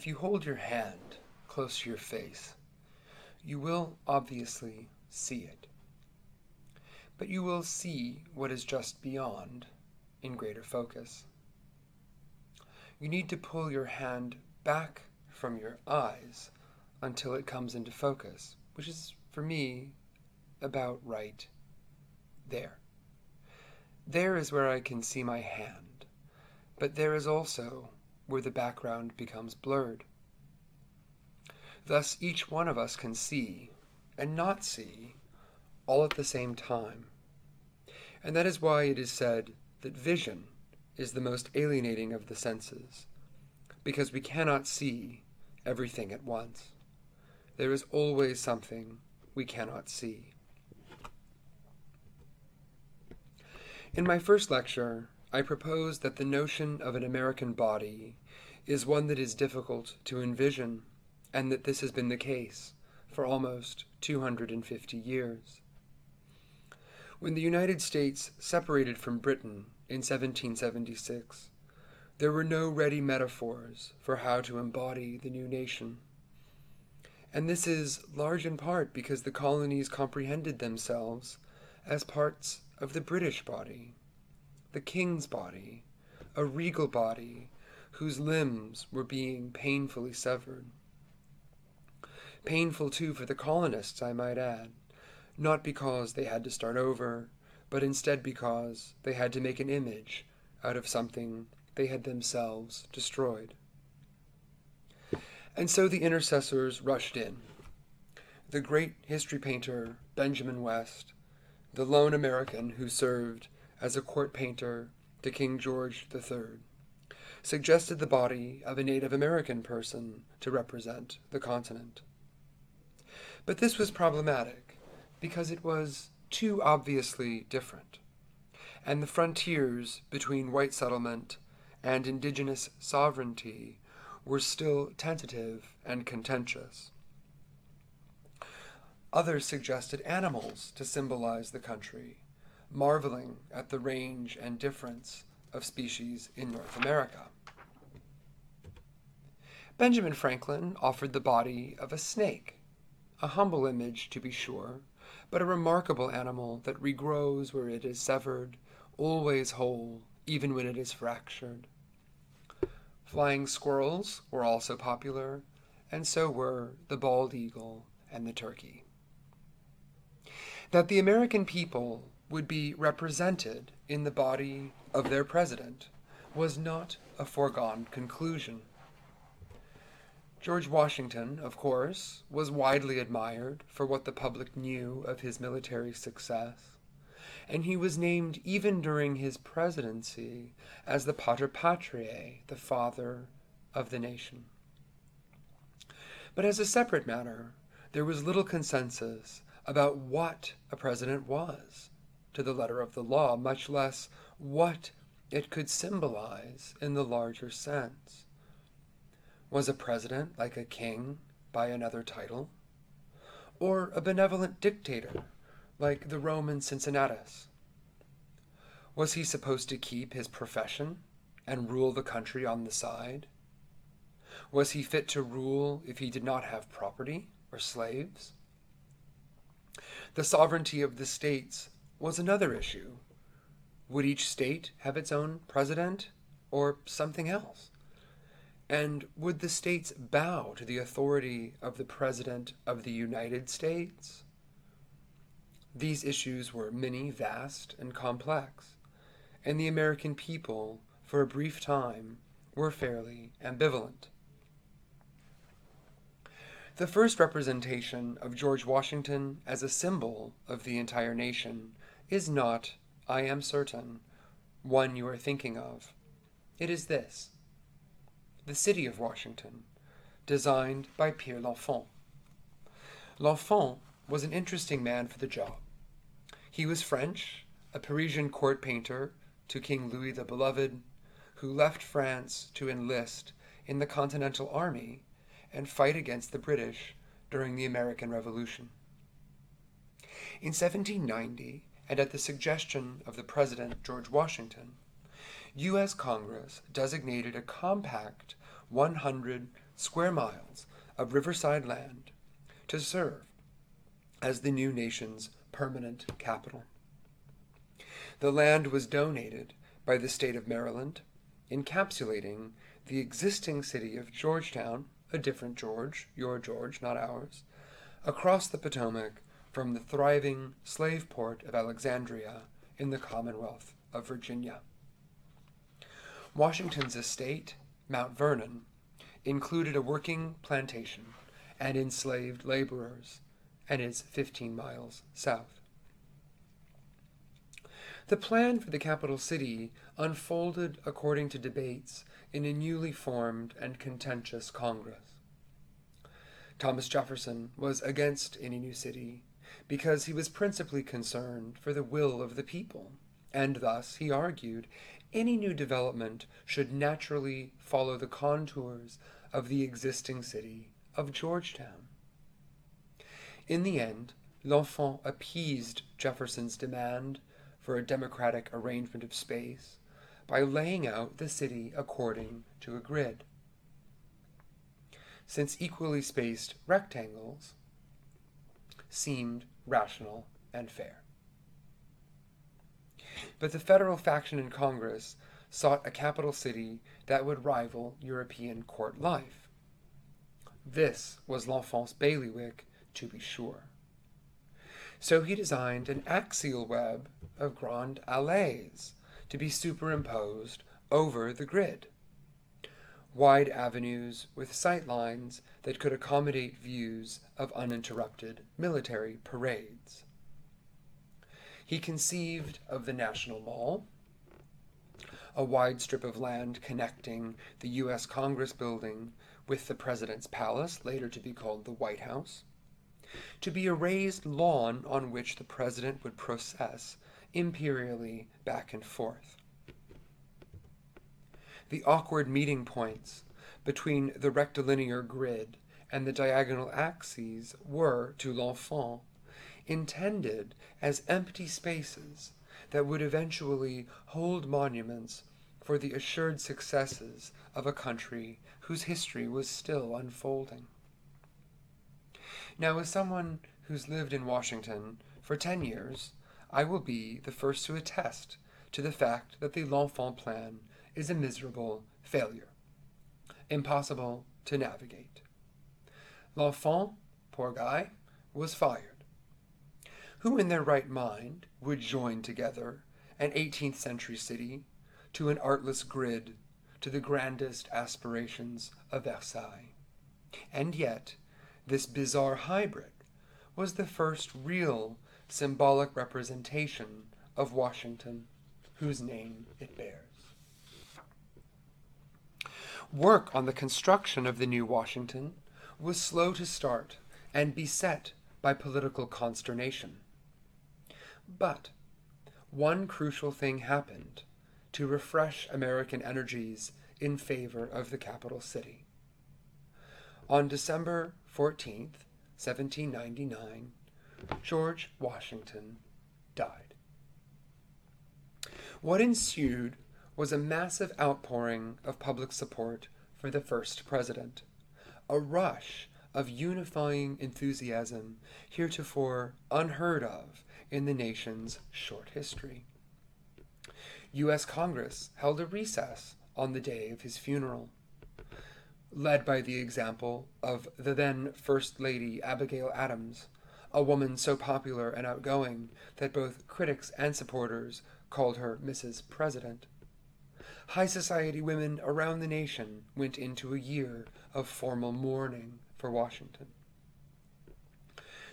if you hold your hand close to your face, you will obviously see it. But you will see what is just beyond in greater focus. You need to pull your hand back from your eyes until it comes into focus, which is, for me, about right there. There is where I can see my hand, but there is also where the background becomes blurred. Thus, each one of us can see and not see all at the same time. And that is why it is said that vision is the most alienating of the senses, because we cannot see everything at once. There is always something we cannot see. In my first lecture, I proposed that the notion of an American body is one that is difficult to envision, and that this has been the case for almost 250 years. When the United States separated from Britain in 1776, there were no ready metaphors for how to embody the new nation. And this is large in part because the colonies comprehended themselves as parts of the British body, the king's body, a regal body whose limbs were being painfully severed. Painful too for the colonists, I might add, not because they had to start over, but instead because they had to make an image out of something they had themselves destroyed. And so the intercessors rushed in. The great history painter Benjamin West, the lone American who served as a court painter to King George III, suggested the body of a Native American person to represent the continent. But this was problematic because it was too obviously different, and the frontiers between white settlement and indigenous sovereignty were still tentative and contentious. Others suggested animals to symbolize the country, marveling at the range and difference of species in North America. Benjamin Franklin offered the body of a snake, a humble image to be sure, but a remarkable animal that regrows where it is severed, always whole, even when it is fractured. Flying squirrels were also popular, and so were the bald eagle and the turkey. That the American people would be represented in the body of their president was not a foregone conclusion. George Washington, of course, was widely admired for what the public knew of his military success, and he was named even during his presidency as the Pater Patriae, the father of the nation. But as a separate matter, there was little consensus about what a president was to the letter of the law, much less what it could symbolize in the larger sense. Was a president like a king by another title? Or a benevolent dictator like the Roman Cincinnatus? Was he supposed to keep his profession and rule the country on the side? Was he fit to rule if he did not have property or slaves? The sovereignty of the states was another issue. Would each state have its own president or something else? And would the states bow to the authority of the President of the United States? These issues were many, vast, and complex, and the American people, for a brief time, were fairly ambivalent. The first representation of George Washington as a symbol of the entire nation is not, I am certain, one you are thinking of. It is this the city of Washington, designed by Pierre L'Enfant. L'Enfant was an interesting man for the job. He was French, a Parisian court painter to King Louis the Beloved, who left France to enlist in the Continental Army and fight against the British during the American Revolution. In 1790, and at the suggestion of the President George Washington, U.S. Congress designated a compact 100 square miles of riverside land to serve as the new nation's permanent capital. The land was donated by the state of Maryland, encapsulating the existing city of Georgetown, a different George, your George, not ours, across the Potomac from the thriving slave port of Alexandria in the Commonwealth of Virginia. Washington's estate, Mount Vernon, included a working plantation and enslaved laborers, and is 15 miles south. The plan for the capital city unfolded according to debates in a newly formed and contentious Congress. Thomas Jefferson was against any new city because he was principally concerned for the will of the people, and thus, he argued, any new development should naturally follow the contours of the existing city of Georgetown. In the end, L'Enfant appeased Jefferson's demand for a democratic arrangement of space by laying out the city according to a grid. Since equally spaced rectangles seemed rational and fair. But the federal faction in Congress sought a capital city that would rival European court life. This was L'Enfant's bailiwick, to be sure. So he designed an axial web of grand allées to be superimposed over the grid. Wide avenues with sight lines that could accommodate views of uninterrupted military parades. He conceived of the National Mall, a wide strip of land connecting the U.S. Congress building with the President's Palace, later to be called the White House, to be a raised lawn on which the President would process imperially back and forth. The awkward meeting points between the rectilinear grid and the diagonal axes were, to L'Enfant, intended as empty spaces that would eventually hold monuments for the assured successes of a country whose history was still unfolding. Now, as someone who's lived in Washington for 10 years, I will be the first to attest to the fact that the L'Enfant plan is a miserable failure, impossible to navigate. L'Enfant, poor guy, was fired. Who in their right mind would join together an 18th century city to an artless grid to the grandest aspirations of Versailles? And yet, this bizarre hybrid was the first real symbolic representation of Washington, whose name it bears. Work on the construction of the new Washington was slow to start and beset by political consternation. But one crucial thing happened to refresh American energies in favor of the capital city. On December 14th, 1799, George Washington died. What ensued was a massive outpouring of public support for the first president, a rush of unifying enthusiasm heretofore unheard of in the nation's short history. U.S. Congress held a recess on the day of his funeral. Led by the example of the then First Lady Abigail Adams, a woman so popular and outgoing that both critics and supporters called her Mrs. President. High society women around the nation went into a year of formal mourning for Washington.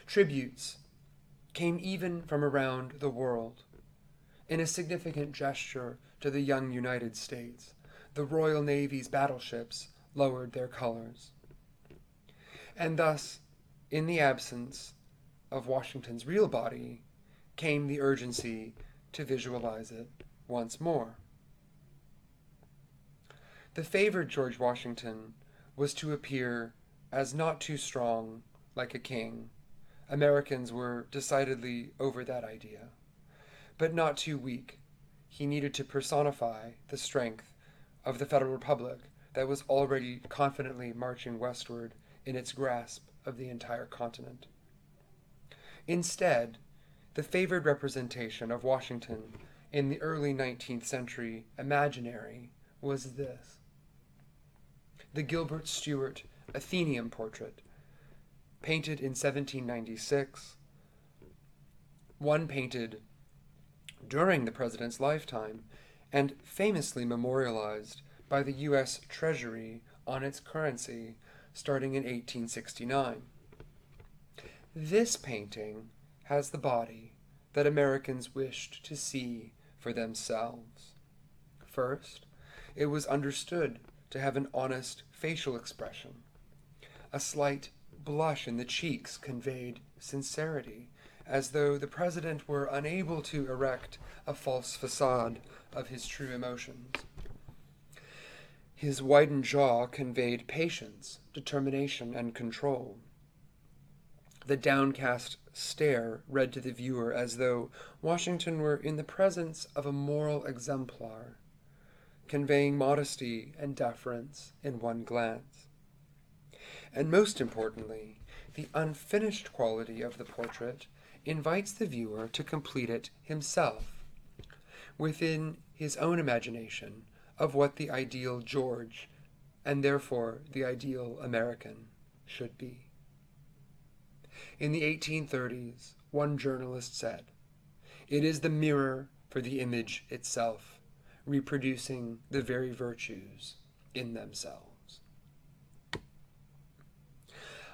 Tributes came even from around the world. In a significant gesture to the young United States, the Royal Navy's battleships lowered their colors. And thus, in the absence of Washington's real body came the urgency to visualize it once more. The favored George Washington was to appear as not too strong like a king. Americans were decidedly over that idea. But not too weak. He needed to personify the strength of the Federal Republic that was already confidently marching westward in its grasp of the entire continent. Instead, the favored representation of Washington in the early 19th century imaginary was this the Gilbert Stuart Athenaeum portrait, painted in 1796, one painted during the president's lifetime and famously memorialized by the U.S. Treasury on its currency starting in 1869. This painting has the body that Americans wished to see for themselves. First, it was understood to have an honest facial expression. A slight blush in the cheeks conveyed sincerity, as though the president were unable to erect a false facade of his true emotions. His widened jaw conveyed patience, determination, and control. The downcast stare read to the viewer as though Washington were in the presence of a moral exemplar, conveying modesty and deference in one glance. And most importantly, the unfinished quality of the portrait invites the viewer to complete it himself, within his own imagination of what the ideal George, and therefore the ideal American, should be. In the 1830s, one journalist said, It is the mirror for the image itself, reproducing the very virtues in themselves.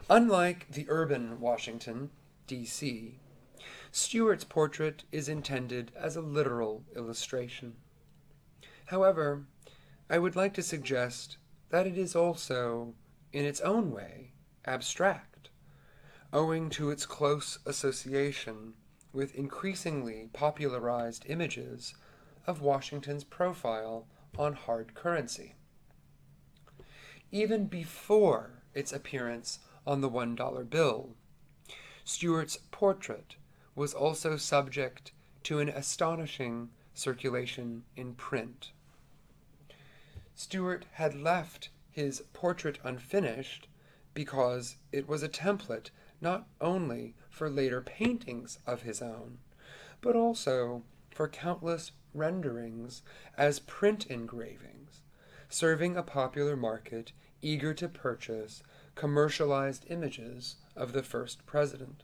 Unlike the urban Washington, D.C., Stuart's portrait is intended as a literal illustration. However, I would like to suggest that it is also, in its own way, abstract, owing to its close association with increasingly popularized images of Washington's profile on hard currency. Even before its appearance on the $1 bill, Stuart's portrait was also subject to an astonishing circulation in print. Stuart had left his portrait unfinished because it was a template not only for later paintings of his own, but also for countless renderings as print engravings, serving a popular market eager to purchase commercialized images of the first president.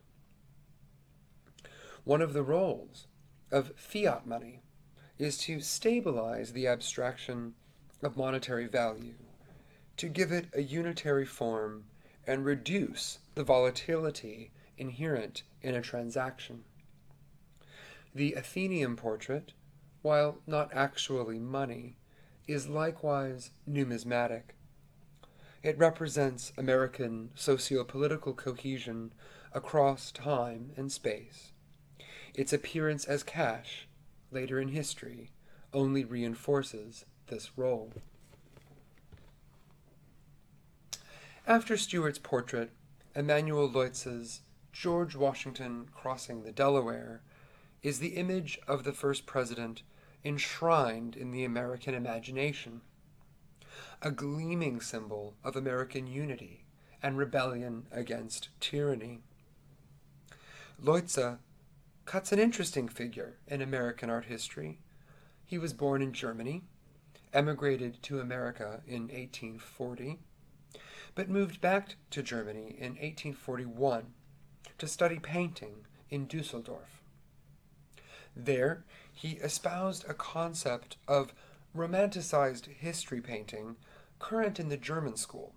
One of the roles of fiat money is to stabilize the abstraction of monetary value, to give it a unitary form and reduce the volatility inherent in a transaction. The Athenaeum portrait, while not actually money, is likewise numismatic. It represents American socio-political cohesion across time and space. Its appearance as cash, later in history, only reinforces this role. After Stuart's portrait, Emanuel Leutze's George Washington crossing the Delaware is the image of the first president enshrined in the American imagination, a gleaming symbol of American unity and rebellion against tyranny. Leutze cuts an interesting figure in American art history. He was born in Germany emigrated to America in 1840, but moved back to Germany in 1841 to study painting in Dusseldorf. There, he espoused a concept of romanticized history painting current in the German school,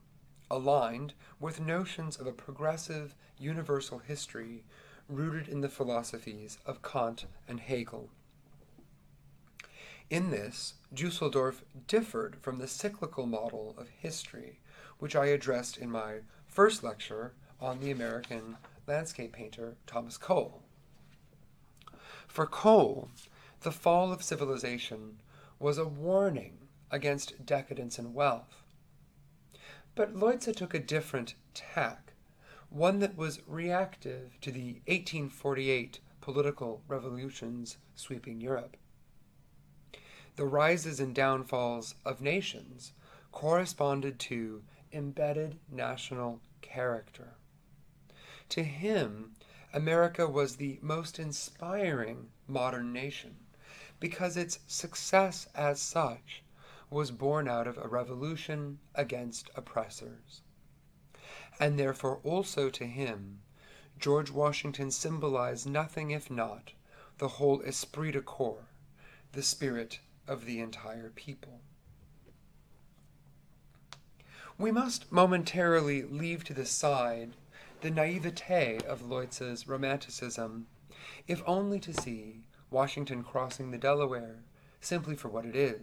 aligned with notions of a progressive universal history rooted in the philosophies of Kant and Hegel. In this, Dusseldorf differed from the cyclical model of history, which I addressed in my first lecture on the American landscape painter Thomas Cole. For Cole, the fall of civilization was a warning against decadence and wealth. But Leutze took a different tack, one that was reactive to the 1848 political revolutions sweeping Europe the rises and downfalls of nations corresponded to embedded national character. To him, America was the most inspiring modern nation because its success as such was born out of a revolution against oppressors. And therefore, also to him, George Washington symbolized nothing if not the whole esprit de corps, the spirit of the entire people. We must momentarily leave to the side the naivete of Leutze's romanticism, if only to see Washington crossing the Delaware simply for what it is.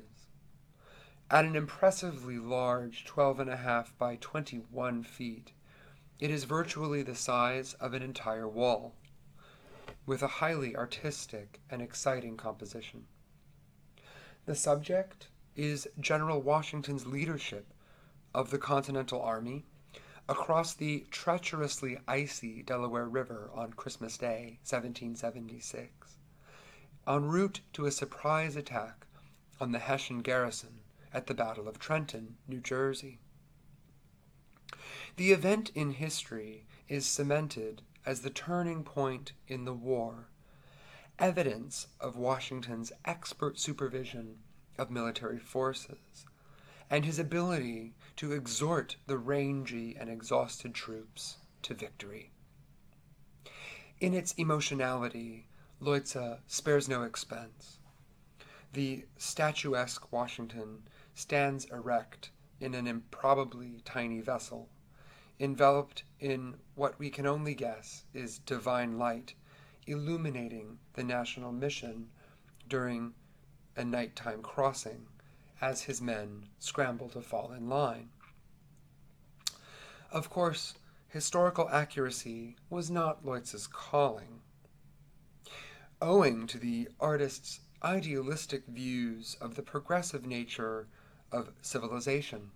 At an impressively large 12.5 by 21 feet, it is virtually the size of an entire wall, with a highly artistic and exciting composition. The subject is General Washington's leadership of the Continental Army across the treacherously icy Delaware River on Christmas Day, 1776, en route to a surprise attack on the Hessian garrison at the Battle of Trenton, New Jersey. The event in history is cemented as the turning point in the war, evidence of Washington's expert supervision of military forces and his ability to exhort the rangy and exhausted troops to victory. In its emotionality, Leutze spares no expense. The statuesque Washington stands erect in an improbably tiny vessel, enveloped in what we can only guess is divine light, illuminating the national mission during a nighttime crossing as his men scramble to fall in line. Of course, historical accuracy was not Leutze's calling. Owing to the artist's idealistic views of the progressive nature of civilization,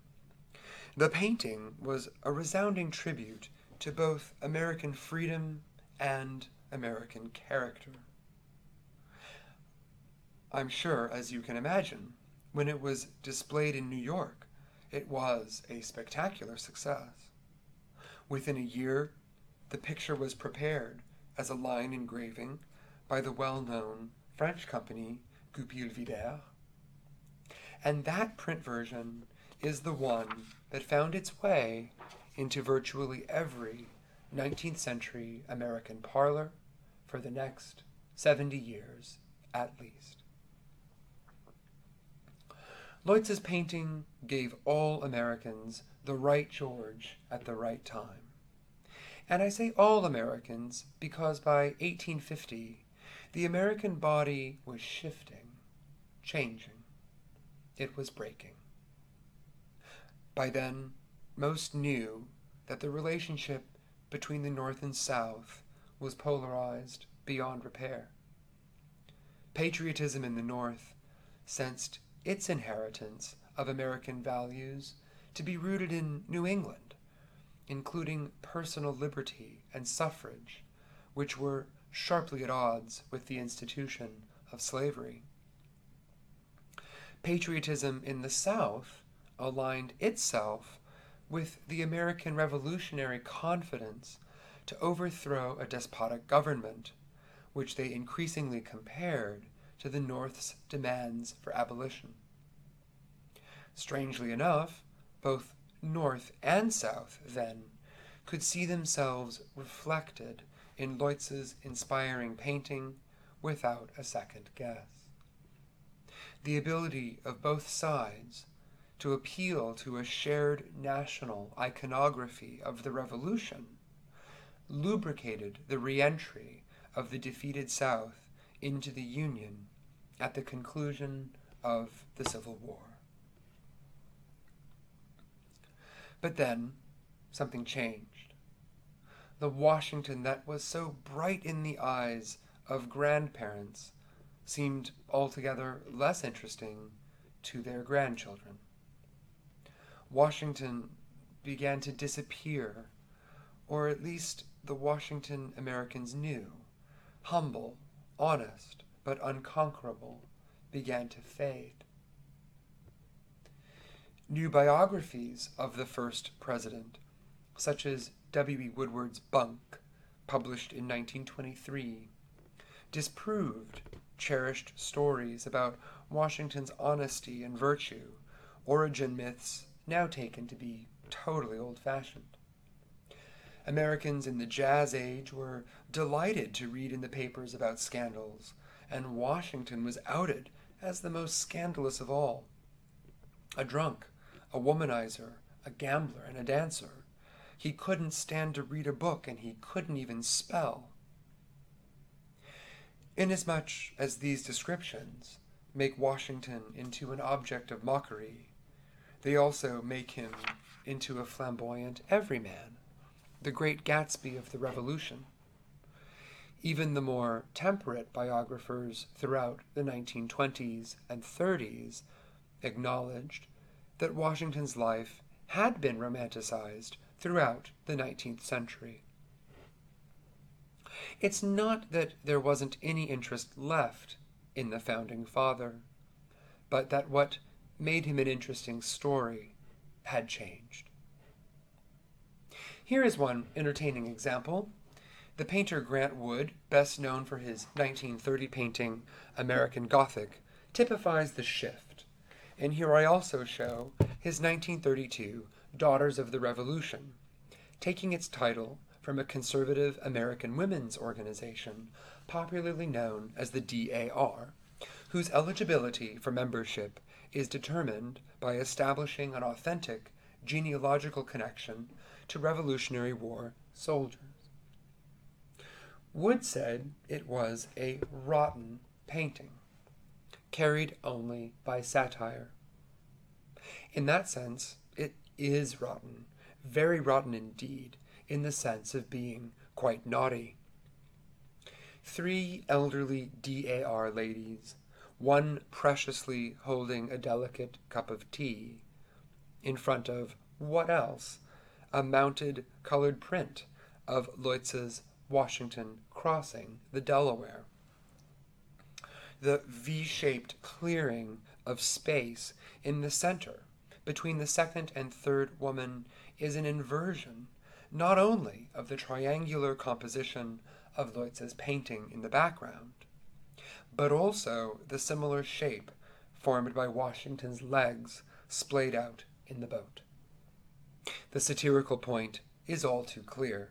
the painting was a resounding tribute to both American freedom and American character. I'm sure, as you can imagine, when it was displayed in New York, it was a spectacular success. Within a year, the picture was prepared as a line engraving by the well known French company Goupil Vibert. And that print version is the one that found its way into virtually every 19th century American parlor for the next 70 years at least. Leutze's painting gave all Americans the right George at the right time. And I say all Americans because by 1850, the American body was shifting, changing. It was breaking. By then, most knew that the relationship between the North and South was polarized beyond repair. Patriotism in the North sensed its inheritance of American values to be rooted in New England, including personal liberty and suffrage, which were sharply at odds with the institution of slavery. Patriotism in the South aligned itself with the American revolutionary confidence to overthrow a despotic government, which they increasingly compared to the North's demands for abolition. Strangely enough, both North and South, then, could see themselves reflected in Leutze's inspiring painting without a second guess. The ability of both sides to appeal to a shared national iconography of the Revolution lubricated the reentry of the defeated South into the Union at the conclusion of the Civil War. But then, something changed. The Washington that was so bright in the eyes of grandparents seemed altogether less interesting to their grandchildren. Washington began to disappear, or at least the Washington Americans knew, humble, honest, but unconquerable, began to fade. new biographies of the first president, such as W.E. Woodward's Bunk, published in 1923, disproved cherished stories about Washington's honesty and virtue, origin myths now taken to be totally old fashioned. Americans in the Jazz Age were delighted to read in the papers about scandals, and Washington was outed as the most scandalous of all. A drunk, a womanizer, a gambler, and a dancer. He couldn't stand to read a book, and he couldn't even spell. Inasmuch as these descriptions make Washington into an object of mockery, they also make him into a flamboyant everyman, the great Gatsby of the Revolution. Even the more temperate biographers throughout the 1920s and 30s acknowledged that Washington's life had been romanticized throughout the 19th century. It's not that there wasn't any interest left in the founding father, but that what made him an interesting story had changed. Here is one entertaining example. The painter Grant Wood, best known for his 1930 painting American Gothic, typifies the shift. And here I also show his 1932 Daughters of the Revolution, taking its title from a conservative American women's organization, popularly known as the DAR, whose eligibility for membership is determined by establishing an authentic genealogical connection to Revolutionary War soldiers. Wood said it was a rotten painting, carried only by satire. In that sense, is rotten, very rotten indeed, in the sense of being quite naughty. Three elderly DAR ladies, one preciously holding a delicate cup of tea, in front of what else? A mounted colored print of Leutze's Washington crossing the Delaware. The V shaped clearing of space in the center between the second and third woman is an inversion not only of the triangular composition of Leutze's painting in the background, but also the similar shape formed by Washington's legs splayed out in the boat. The satirical point is all too clear.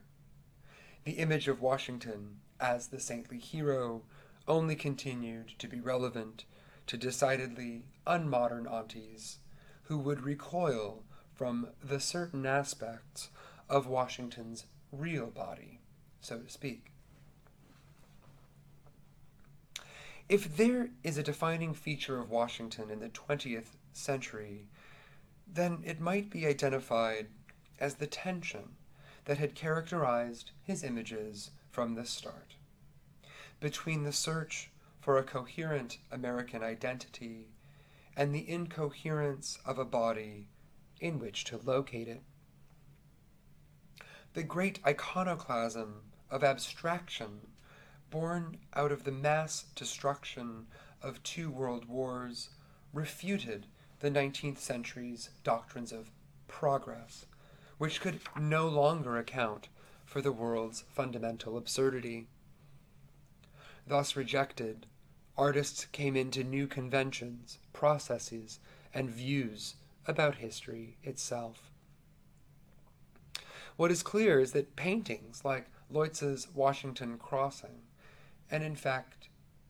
The image of Washington as the saintly hero only continued to be relevant to decidedly unmodern aunties who would recoil from the certain aspects of Washington's real body, so to speak. If there is a defining feature of Washington in the 20th century, then it might be identified as the tension that had characterized his images from the start between the search for a coherent American identity and the incoherence of a body in which to locate it the great iconoclasm of abstraction born out of the mass destruction of two world wars refuted the 19th century's doctrines of progress, which could no longer account for the world's fundamental absurdity. Thus rejected, artists came into new conventions, processes, and views about history itself. What is clear is that paintings like Leutze's Washington Crossing, and in fact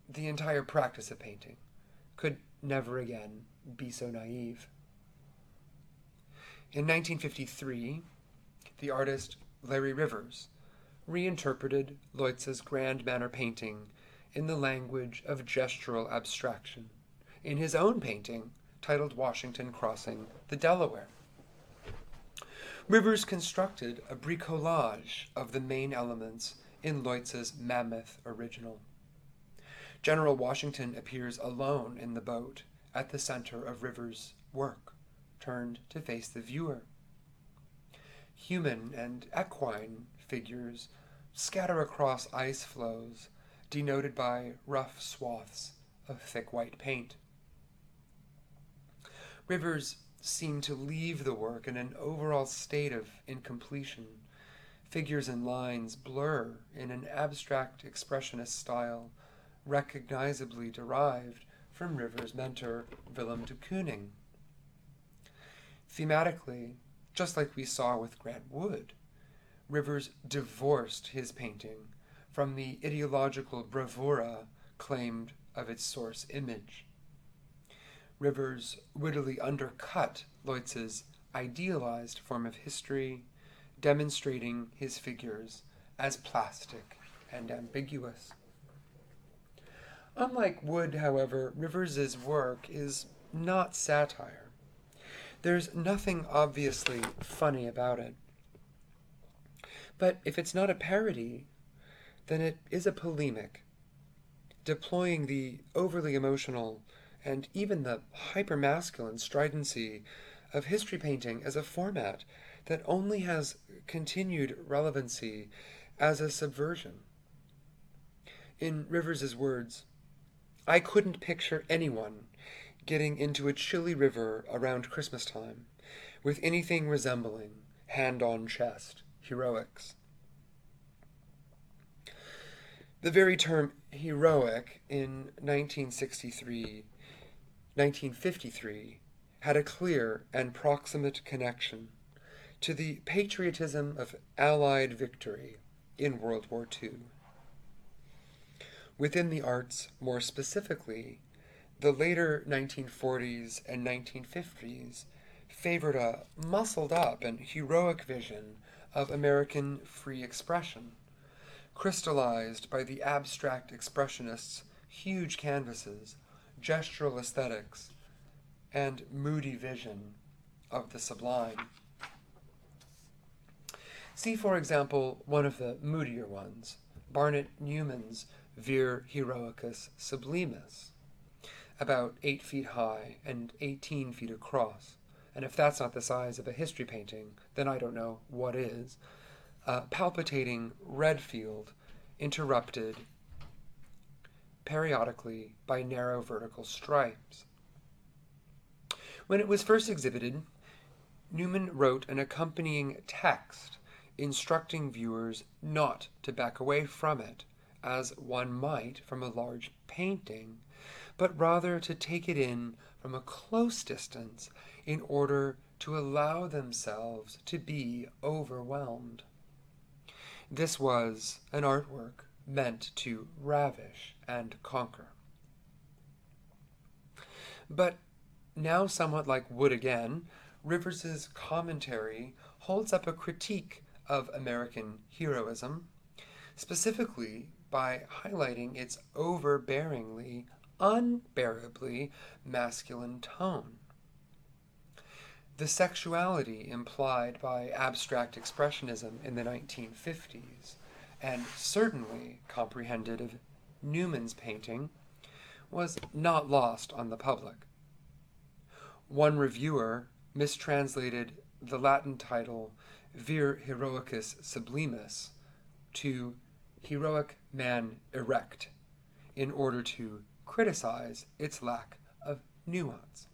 the entire practice of painting, could never again be so naive. In 1953, the artist Larry Rivers reinterpreted Leutze's Grand Manner painting in the language of gestural abstraction in his own painting titled Washington Crossing the Delaware. Rivers constructed a bricolage of the main elements in Leutze's mammoth original. General Washington appears alone in the boat at the center of Rivers' work, turned to face the viewer. Human and equine figures scatter across ice floes, denoted by rough swaths of thick white paint. Rivers seem to leave the work in an overall state of incompletion. Figures and lines blur in an abstract expressionist style, recognizably derived from Rivers' mentor Willem de Kooning. Thematically, just like we saw with Grant Wood, Rivers divorced his painting from the ideological bravura claimed of its source image. Rivers wittily undercut Leutze's idealized form of history, demonstrating his figures as plastic and ambiguous. Unlike Wood, however, Rivers's work is not satire. There's nothing obviously funny about it. But if it's not a parody, then it is a polemic, deploying the overly emotional and even the hypermasculine stridency of history painting as a format that only has continued relevancy as a subversion. In Rivers's words, I couldn't picture anyone getting into a chilly river around Christmas time with anything resembling hand on chest heroics. The very term heroic in 1963 1953 had a clear and proximate connection to the patriotism of Allied victory in World War II. Within the arts, more specifically, the later 1940s and 1950s favored a muscled up and heroic vision of American free expression, crystallized by the abstract expressionists' huge canvases gestural aesthetics, and moody vision of the sublime. See, for example, one of the moodier ones, Barnett Newman's Vir Heroicus Sublimis, about 8 feet high and 18 feet across. And if that's not the size of a history painting, then I don't know what is. A palpitating red field interrupted periodically by narrow vertical stripes. When it was first exhibited, Newman wrote an accompanying text instructing viewers not to back away from it, as one might from a large painting, but rather to take it in from a close distance in order to allow themselves to be overwhelmed. This was an artwork meant to ravish and conquer. But now, somewhat like Wood again, Rivers's commentary holds up a critique of American heroism, specifically by highlighting its overbearingly, unbearably masculine tone. The sexuality implied by abstract expressionism in the 1950s and certainly comprehended of Newman's painting, was not lost on the public. One reviewer mistranslated the Latin title Vir Heroicus Sublimis to Heroic Man Erect in order to criticize its lack of nuance.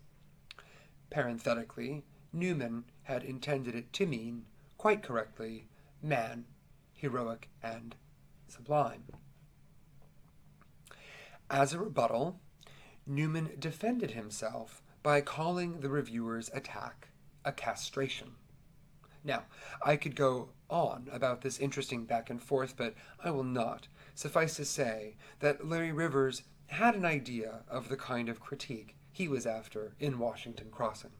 Parenthetically, Newman had intended it to mean, quite correctly, man heroic, and sublime. As a rebuttal, Newman defended himself by calling the reviewer's attack a castration. Now, I could go on about this interesting back and forth, but I will not. Suffice to say that Larry Rivers had an idea of the kind of critique he was after in Washington Crossing.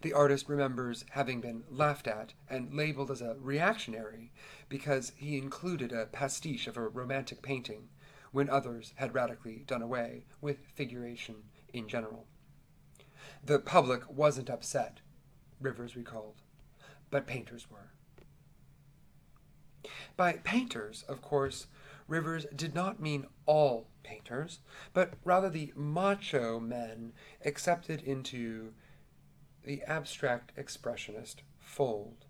The artist remembers having been laughed at and labeled as a reactionary because he included a pastiche of a romantic painting when others had radically done away with figuration in general. The public wasn't upset, Rivers recalled, but painters were. By painters, of course, Rivers did not mean all painters, but rather the macho men accepted into the abstract expressionist fold.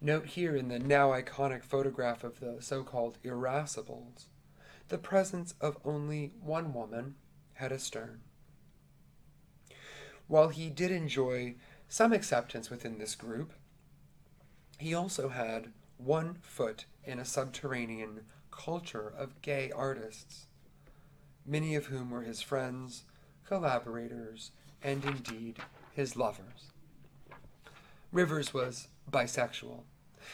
Note here in the now iconic photograph of the so called irascibles, the presence of only one woman, Hedda Sterne. While he did enjoy some acceptance within this group, he also had one foot in a subterranean culture of gay artists, many of whom were his friends, collaborators, and indeed his lovers. Rivers was bisexual,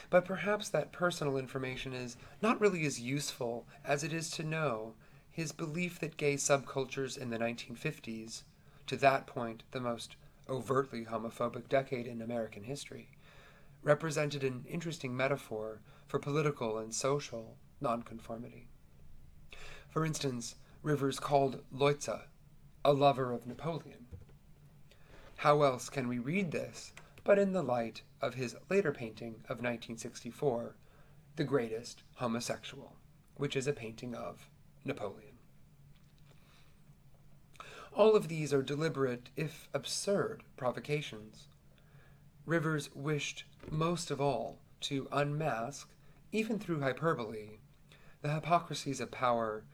but perhaps that personal information is not really as useful as it is to know his belief that gay subcultures in the 1950s, to that point the most overtly homophobic decade in American history, represented an interesting metaphor for political and social nonconformity. For instance, Rivers called Leutze a lover of Napoleon. How else can we read this but in the light of his later painting of 1964, The Greatest Homosexual, which is a painting of Napoleon? All of these are deliberate, if absurd, provocations. Rivers wished most of all to unmask, even through hyperbole, the hypocrisies of power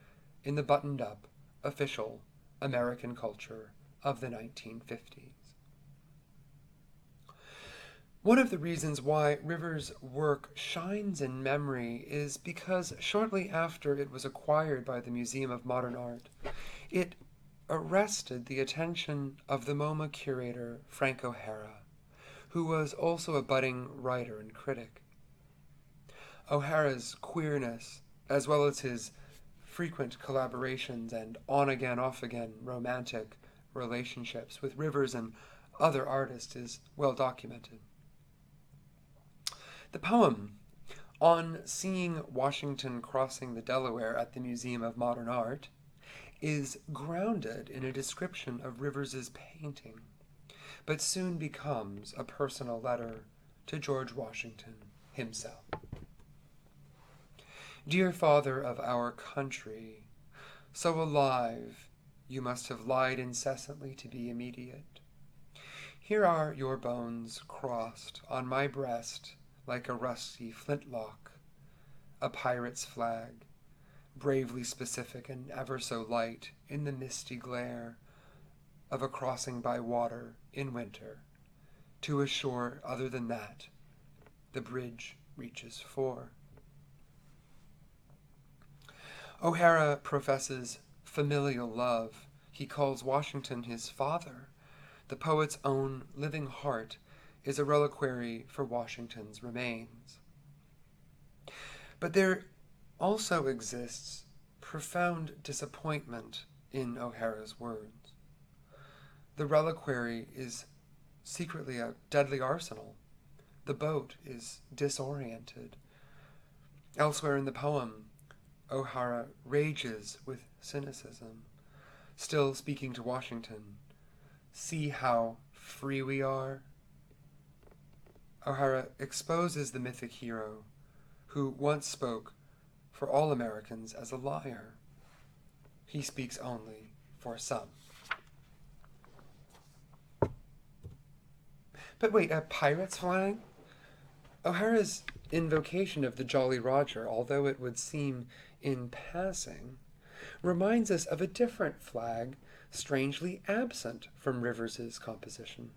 in the buttoned up, official American culture of the 1950s. One of the reasons why Rivers' work shines in memory is because shortly after it was acquired by the Museum of Modern Art, it arrested the attention of the MoMA curator Frank O'Hara, who was also a budding writer and critic. O'Hara's queerness, as well as his frequent collaborations and on again, off again romantic relationships with Rivers and other artists, is well documented. The poem, On Seeing Washington Crossing the Delaware at the Museum of Modern Art, is grounded in a description of Rivers's painting, but soon becomes a personal letter to George Washington himself. Dear Father of our country, so alive you must have lied incessantly to be immediate. Here are your bones crossed on my breast like a rusty flintlock, a pirate's flag, bravely specific and ever so light in the misty glare of a crossing by water in winter to a shore other than that the bridge reaches for. O'Hara professes familial love. He calls Washington his father. The poet's own living heart is a reliquary for Washington's remains. But there also exists profound disappointment in O'Hara's words. The reliquary is secretly a deadly arsenal. The boat is disoriented. Elsewhere in the poem, O'Hara rages with cynicism, still speaking to Washington. See how free we are? O'Hara exposes the mythic hero who once spoke for all Americans as a liar. He speaks only for some. But wait, a pirate's flag? O'Hara's invocation of the Jolly Roger, although it would seem in passing, reminds us of a different flag strangely absent from Rivers's composition.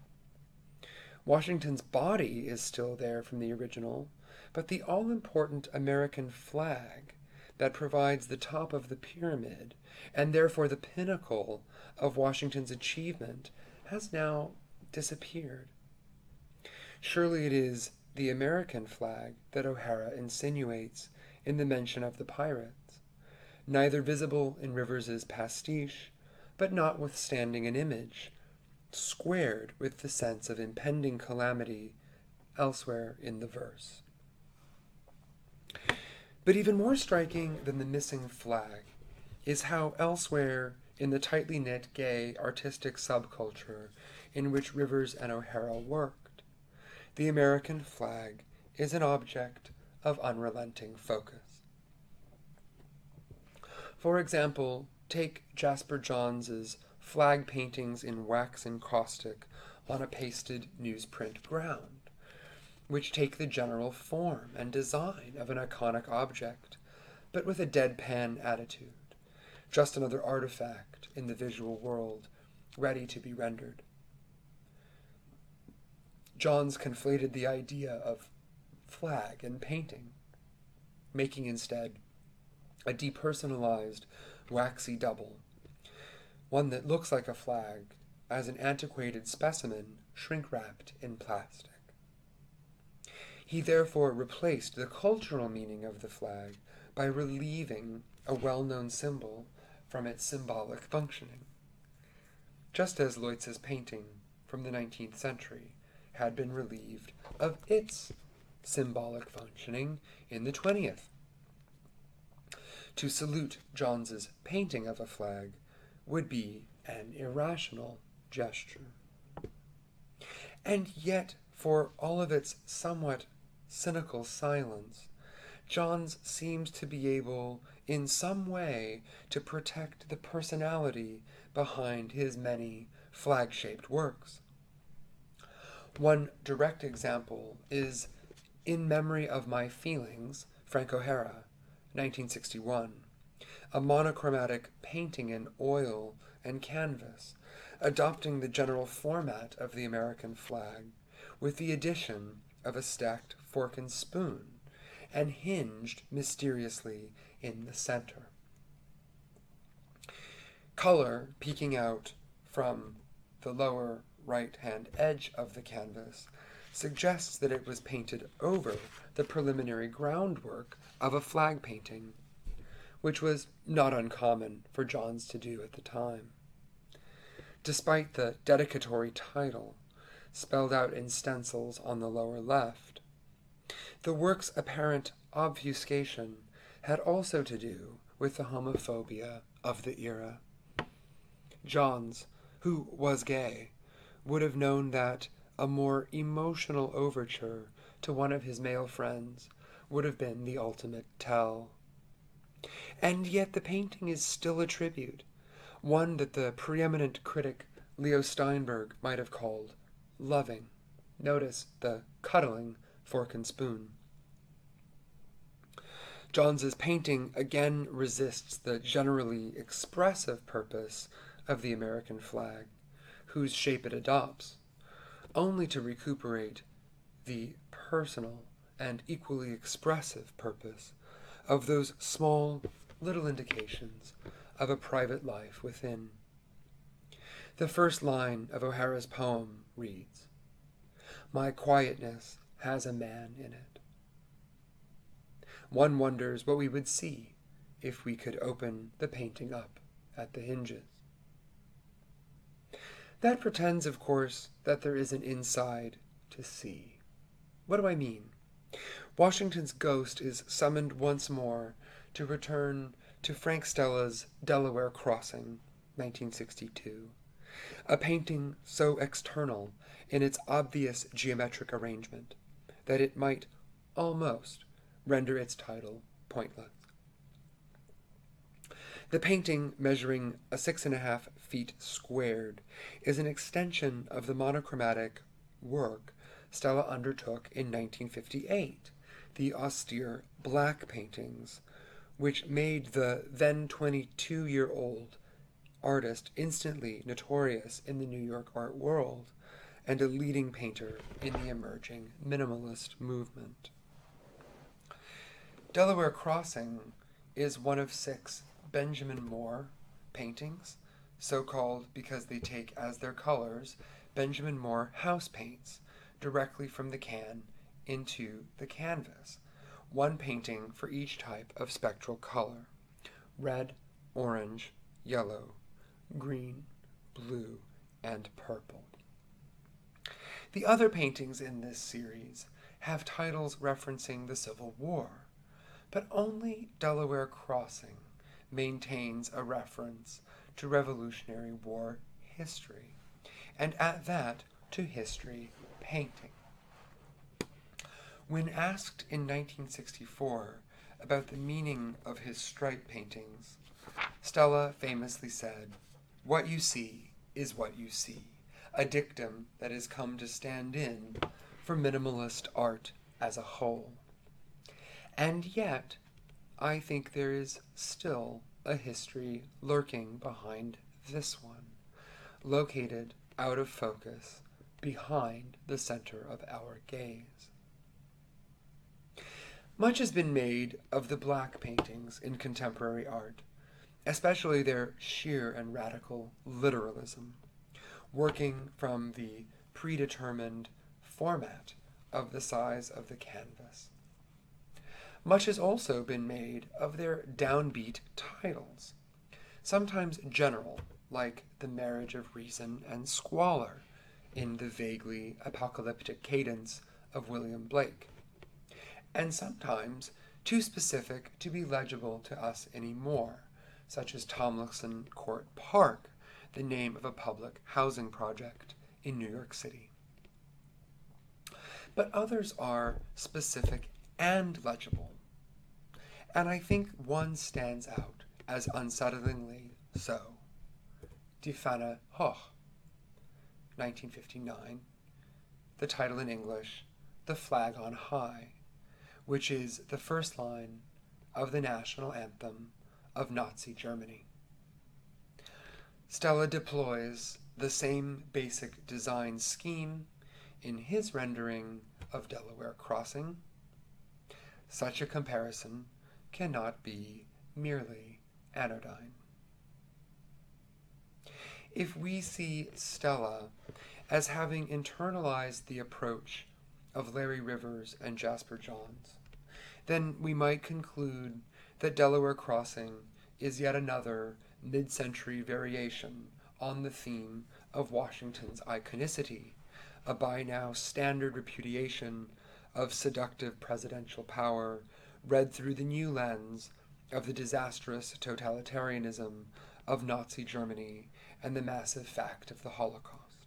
Washington's body is still there from the original, but the all important American flag that provides the top of the pyramid and therefore the pinnacle of Washington's achievement has now disappeared. Surely it is the American flag that O'Hara insinuates in the mention of the pirates, neither visible in Rivers's pastiche, but notwithstanding an image, squared with the sense of impending calamity elsewhere in the verse. But even more striking than the missing flag is how elsewhere in the tightly knit gay artistic subculture in which Rivers and O'Hara worked, the American flag is an object of unrelenting focus. For example, take Jasper Johns's flag paintings in wax encaustic on a pasted newsprint ground which take the general form and design of an iconic object, but with a deadpan attitude, just another artifact in the visual world, ready to be rendered. Johns conflated the idea of flag and painting, making instead a depersonalized, waxy double, one that looks like a flag as an antiquated specimen shrink wrapped in plastic. He therefore replaced the cultural meaning of the flag by relieving a well known symbol from its symbolic functioning. Just as Leutze's painting from the 19th century had been relieved of its symbolic functioning in the 20th. To salute Johns's painting of a flag would be an irrational gesture. And yet, for all of its somewhat cynical silence, Johns seems to be able, in some way, to protect the personality behind his many flag shaped works. One direct example is In Memory of My Feelings, Frank O'Hara, 1961, a monochromatic painting in oil and canvas, adopting the general format of the American flag, with the addition of a stacked fork and spoon, and hinged mysteriously in the center. Color peeking out from the lower right hand edge of the canvas suggests that it was painted over the preliminary groundwork of a flag painting, which was not uncommon for Johns to do at the time. Despite the dedicatory title, spelled out in stencils on the lower left, the work's apparent obfuscation had also to do with the homophobia of the era. Johns, who was gay, would have known that a more emotional overture to one of his male friends would have been the ultimate tell. And yet the painting is still a tribute, one that the preeminent critic Leo Steinberg might have called loving. Notice the cuddling fork and spoon. Johns's painting again resists the generally expressive purpose of the American flag whose shape it adopts, only to recuperate the personal and equally expressive purpose of those small little indications of a private life within. The first line of O'Hara's poem reads My quietness has a man in it. One wonders what we would see if we could open the painting up at the hinges. That pretends, of course, that there is an inside to see. What do I mean? Washington's ghost is summoned once more to return to Frank Stella's Delaware Crossing, 1962, a painting so external in its obvious geometric arrangement that it might almost render its title pointless. The painting, measuring a six and a half feet squared, is an extension of the monochromatic work Stella undertook in 1958, the austere black paintings, which made the then 22 year old artist instantly notorious in the New York art world and a leading painter in the emerging minimalist movement. Delaware Crossing is one of six Benjamin Moore paintings, so called because they take as their colors Benjamin Moore house paints directly from the can into the canvas, one painting for each type of spectral color red, orange, yellow, green, blue, and purple. The other paintings in this series have titles referencing the Civil War, but only Delaware Crossing maintains a reference to Revolutionary War history, and at that to history painting. When asked in 1964 about the meaning of his stripe paintings, Stella famously said, What you see is what you see, a dictum that has come to stand in for minimalist art as a whole. And yet, I think there is still a history lurking behind this one, located out of focus behind the center of our gaze. Much has been made of the black paintings in contemporary art, especially their sheer and radical literalism, working from the predetermined format of the size of the canvas. Much has also been made of their downbeat titles, sometimes general, like The Marriage of Reason and Squalor in the vaguely apocalyptic cadence of William Blake, and sometimes too specific to be legible to us anymore, such as Tomlinson Court Park, the name of a public housing project in New York City. But others are specific and legible. And I think one stands out as unsettlingly so. Die Fahne hoch, 1959, the title in English, The Flag on High, which is the first line of the national anthem of Nazi Germany. Stella deploys the same basic design scheme in his rendering of Delaware Crossing. Such a comparison cannot be merely anodyne. If we see Stella as having internalized the approach of Larry Rivers and Jasper Johns, then we might conclude that Delaware Crossing is yet another mid century variation on the theme of Washington's iconicity, a by now standard repudiation of seductive presidential power read through the new lens of the disastrous totalitarianism of Nazi Germany and the massive fact of the Holocaust.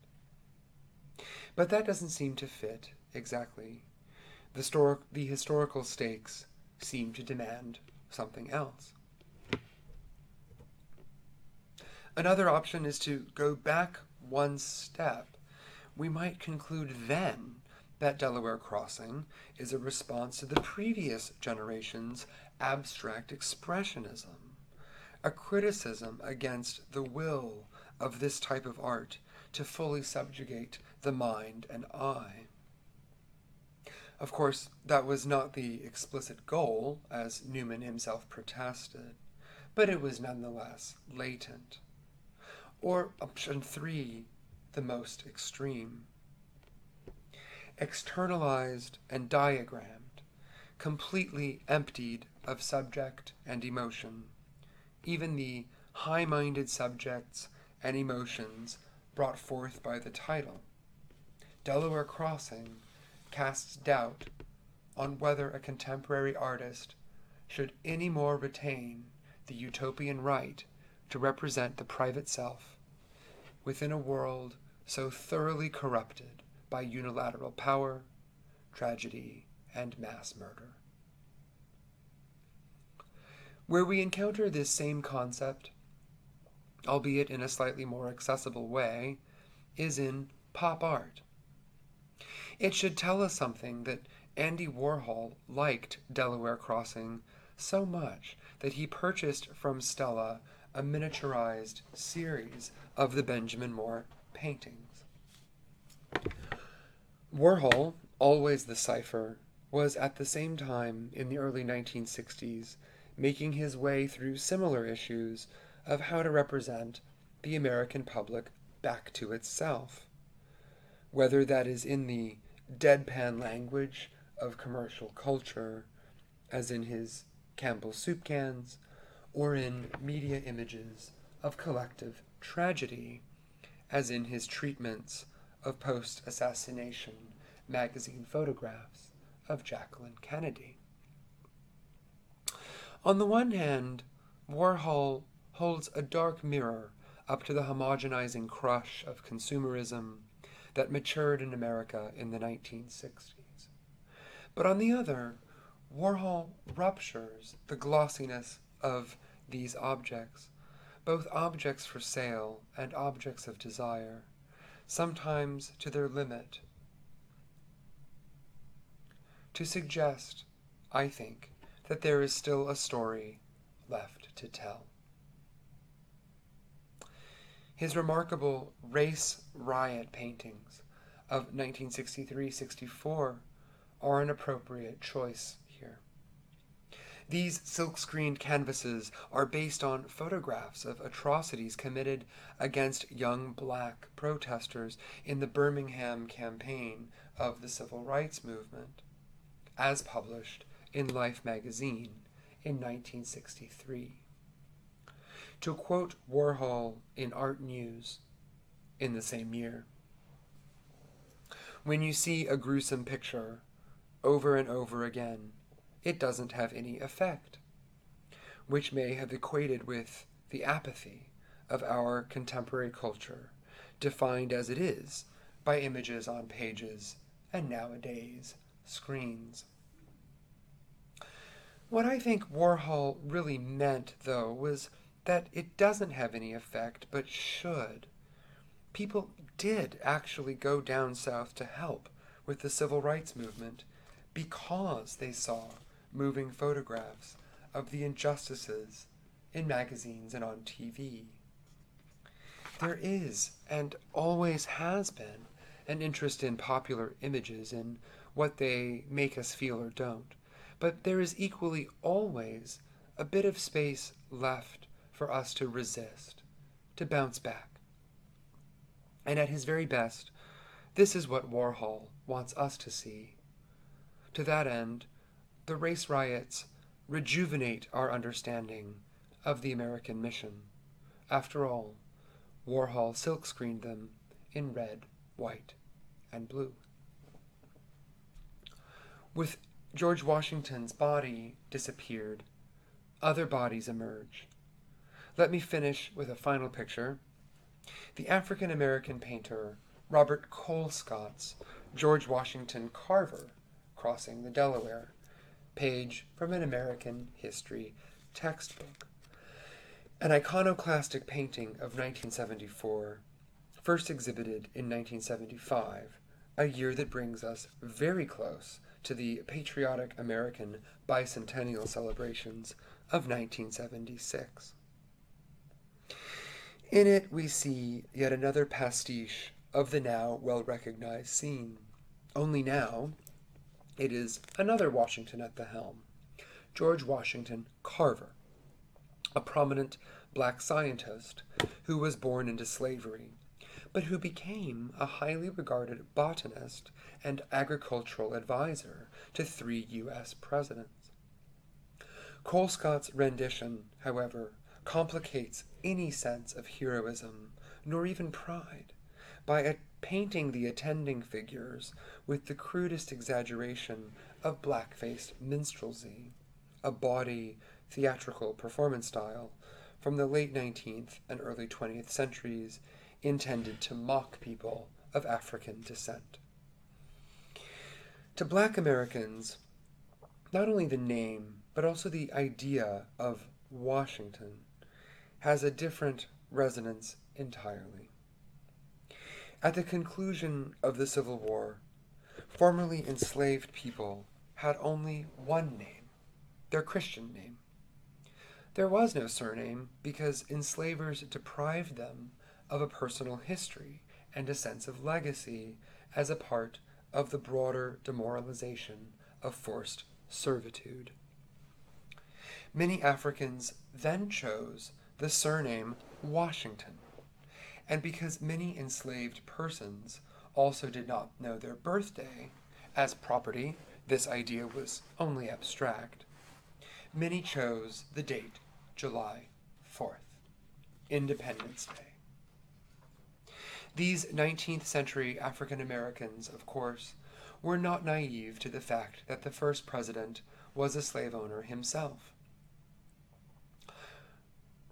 But that doesn't seem to fit exactly. The, stor- the historical stakes seem to demand something else. Another option is to go back one step. We might conclude then that Delaware Crossing is a response to the previous generation's abstract expressionism, a criticism against the will of this type of art to fully subjugate the mind and eye. Of course, that was not the explicit goal, as Newman himself protested, but it was nonetheless latent. Or option three, the most extreme. Externalized and diagrammed, completely emptied of subject and emotion. Even the high minded subjects and emotions brought forth by the title. Delaware Crossing casts doubt on whether a contemporary artist should any more retain the utopian right to represent the private self within a world so thoroughly corrupted by unilateral power, tragedy, and mass murder. Where we encounter this same concept albeit in a slightly more accessible way, is in pop art. It should tell us something that Andy Warhol liked Delaware Crossing so much that he purchased from Stella a miniaturized series of the Benjamin Moore paintings. Warhol, always the cipher, was at the same time in the early 1960s making his way through similar issues of how to represent the American public back to itself. Whether that is in the deadpan language of commercial culture, as in his Campbell soup cans, or in media images of collective tragedy, as in his treatments of post assassination magazine photographs of Jacqueline Kennedy. On the one hand, Warhol holds a dark mirror up to the homogenizing crush of consumerism that matured in America in the 1960s. But on the other, Warhol ruptures the glossiness of these objects, both objects for sale and objects of desire, sometimes to their limit, to suggest, I think, that there is still a story left to tell. His remarkable race riot paintings of 1963 64 are an appropriate choice here. These silk screened canvases are based on photographs of atrocities committed against young black protesters in the Birmingham campaign of the civil rights movement, as published in Life magazine in 1963. To quote Warhol in Art News in the same year, when you see a gruesome picture over and over again, it doesn't have any effect, which may have equated with the apathy of our contemporary culture, defined as it is by images on pages and nowadays screens. What I think Warhol really meant, though, was that it doesn't have any effect, but should. People did actually go down south to help with the civil rights movement because they saw moving photographs of the injustices in magazines and on TV. There is, and always has been, an interest in popular images and what they make us feel or don't. But there is equally always a bit of space left for us to resist, to bounce back. And at his very best, this is what Warhol wants us to see. To that end, the race riots rejuvenate our understanding of the American mission. After all, Warhol silkscreened them in red, white, and blue. With George Washington's body disappeared, other bodies emerge. Let me finish with a final picture. The African American painter Robert Colescott's George Washington Carver crossing the Delaware page from an American history textbook. An iconoclastic painting of 1974, first exhibited in 1975, a year that brings us very close to the patriotic American bicentennial celebrations of 1976. In it, we see yet another pastiche of the now well recognized scene. Only now, it is another Washington at the helm, George Washington Carver, a prominent black scientist who was born into slavery, but who became a highly regarded botanist and agricultural advisor to three U.S. presidents. Colescott's rendition, however, complicates any sense of heroism, nor even pride, by painting the attending figures with the crudest exaggeration of black faced minstrelsy, a bawdy theatrical performance style from the late 19th and early 20th centuries intended to mock people of African descent. To black Americans, not only the name, but also the idea of Washington has a different resonance entirely. At the conclusion of the Civil War, formerly enslaved people had only one name, their Christian name. There was no surname because enslavers deprived them of a personal history and a sense of legacy as a part of the broader demoralization of forced servitude. Many Africans then chose the surname Washington and because many enslaved persons also did not know their birthday, as property, this idea was only abstract, many chose the date July 4th, Independence Day. These 19th century African Americans, of course, were not naive to the fact that the first president was a slave owner himself.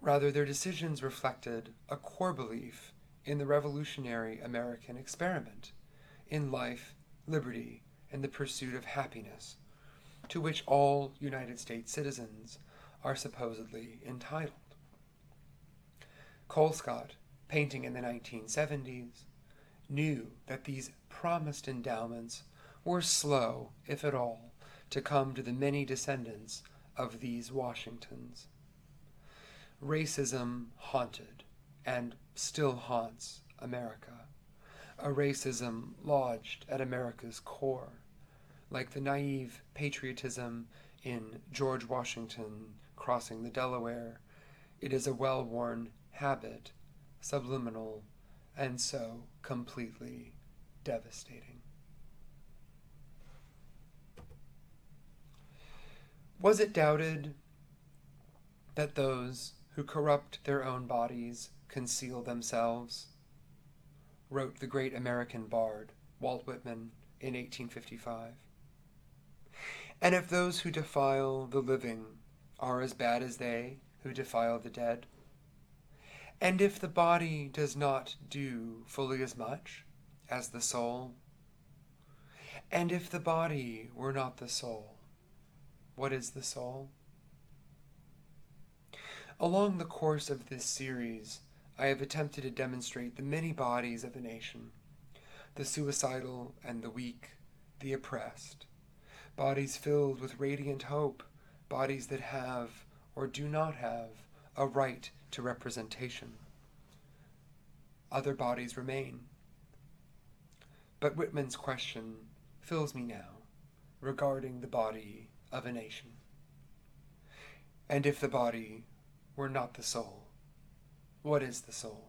Rather, their decisions reflected a core belief in the revolutionary American experiment, in life, liberty, and the pursuit of happiness, to which all United States citizens are supposedly entitled. Colescott, painting in the 1970s, knew that these promised endowments were slow, if at all, to come to the many descendants of these Washingtons racism haunted and still haunts America. a racism lodged at America's core, like the naive patriotism in George Washington crossing the Delaware. It is a well worn habit, subliminal, and so completely devastating. Was it doubted that those who corrupt their own bodies conceal themselves? wrote the great American bard Walt Whitman in 1855. And if those who defile the living are as bad as they who defile the dead, and if the body does not do fully as much as the soul, and if the body were not the soul, what is the soul? Along the course of this series, I have attempted to demonstrate the many bodies of a nation the suicidal and the weak, the oppressed, bodies filled with radiant hope, bodies that have or do not have a right to representation. Other bodies remain. But Whitman's question fills me now regarding the body of a nation. And if the body were not the soul, what is the soul?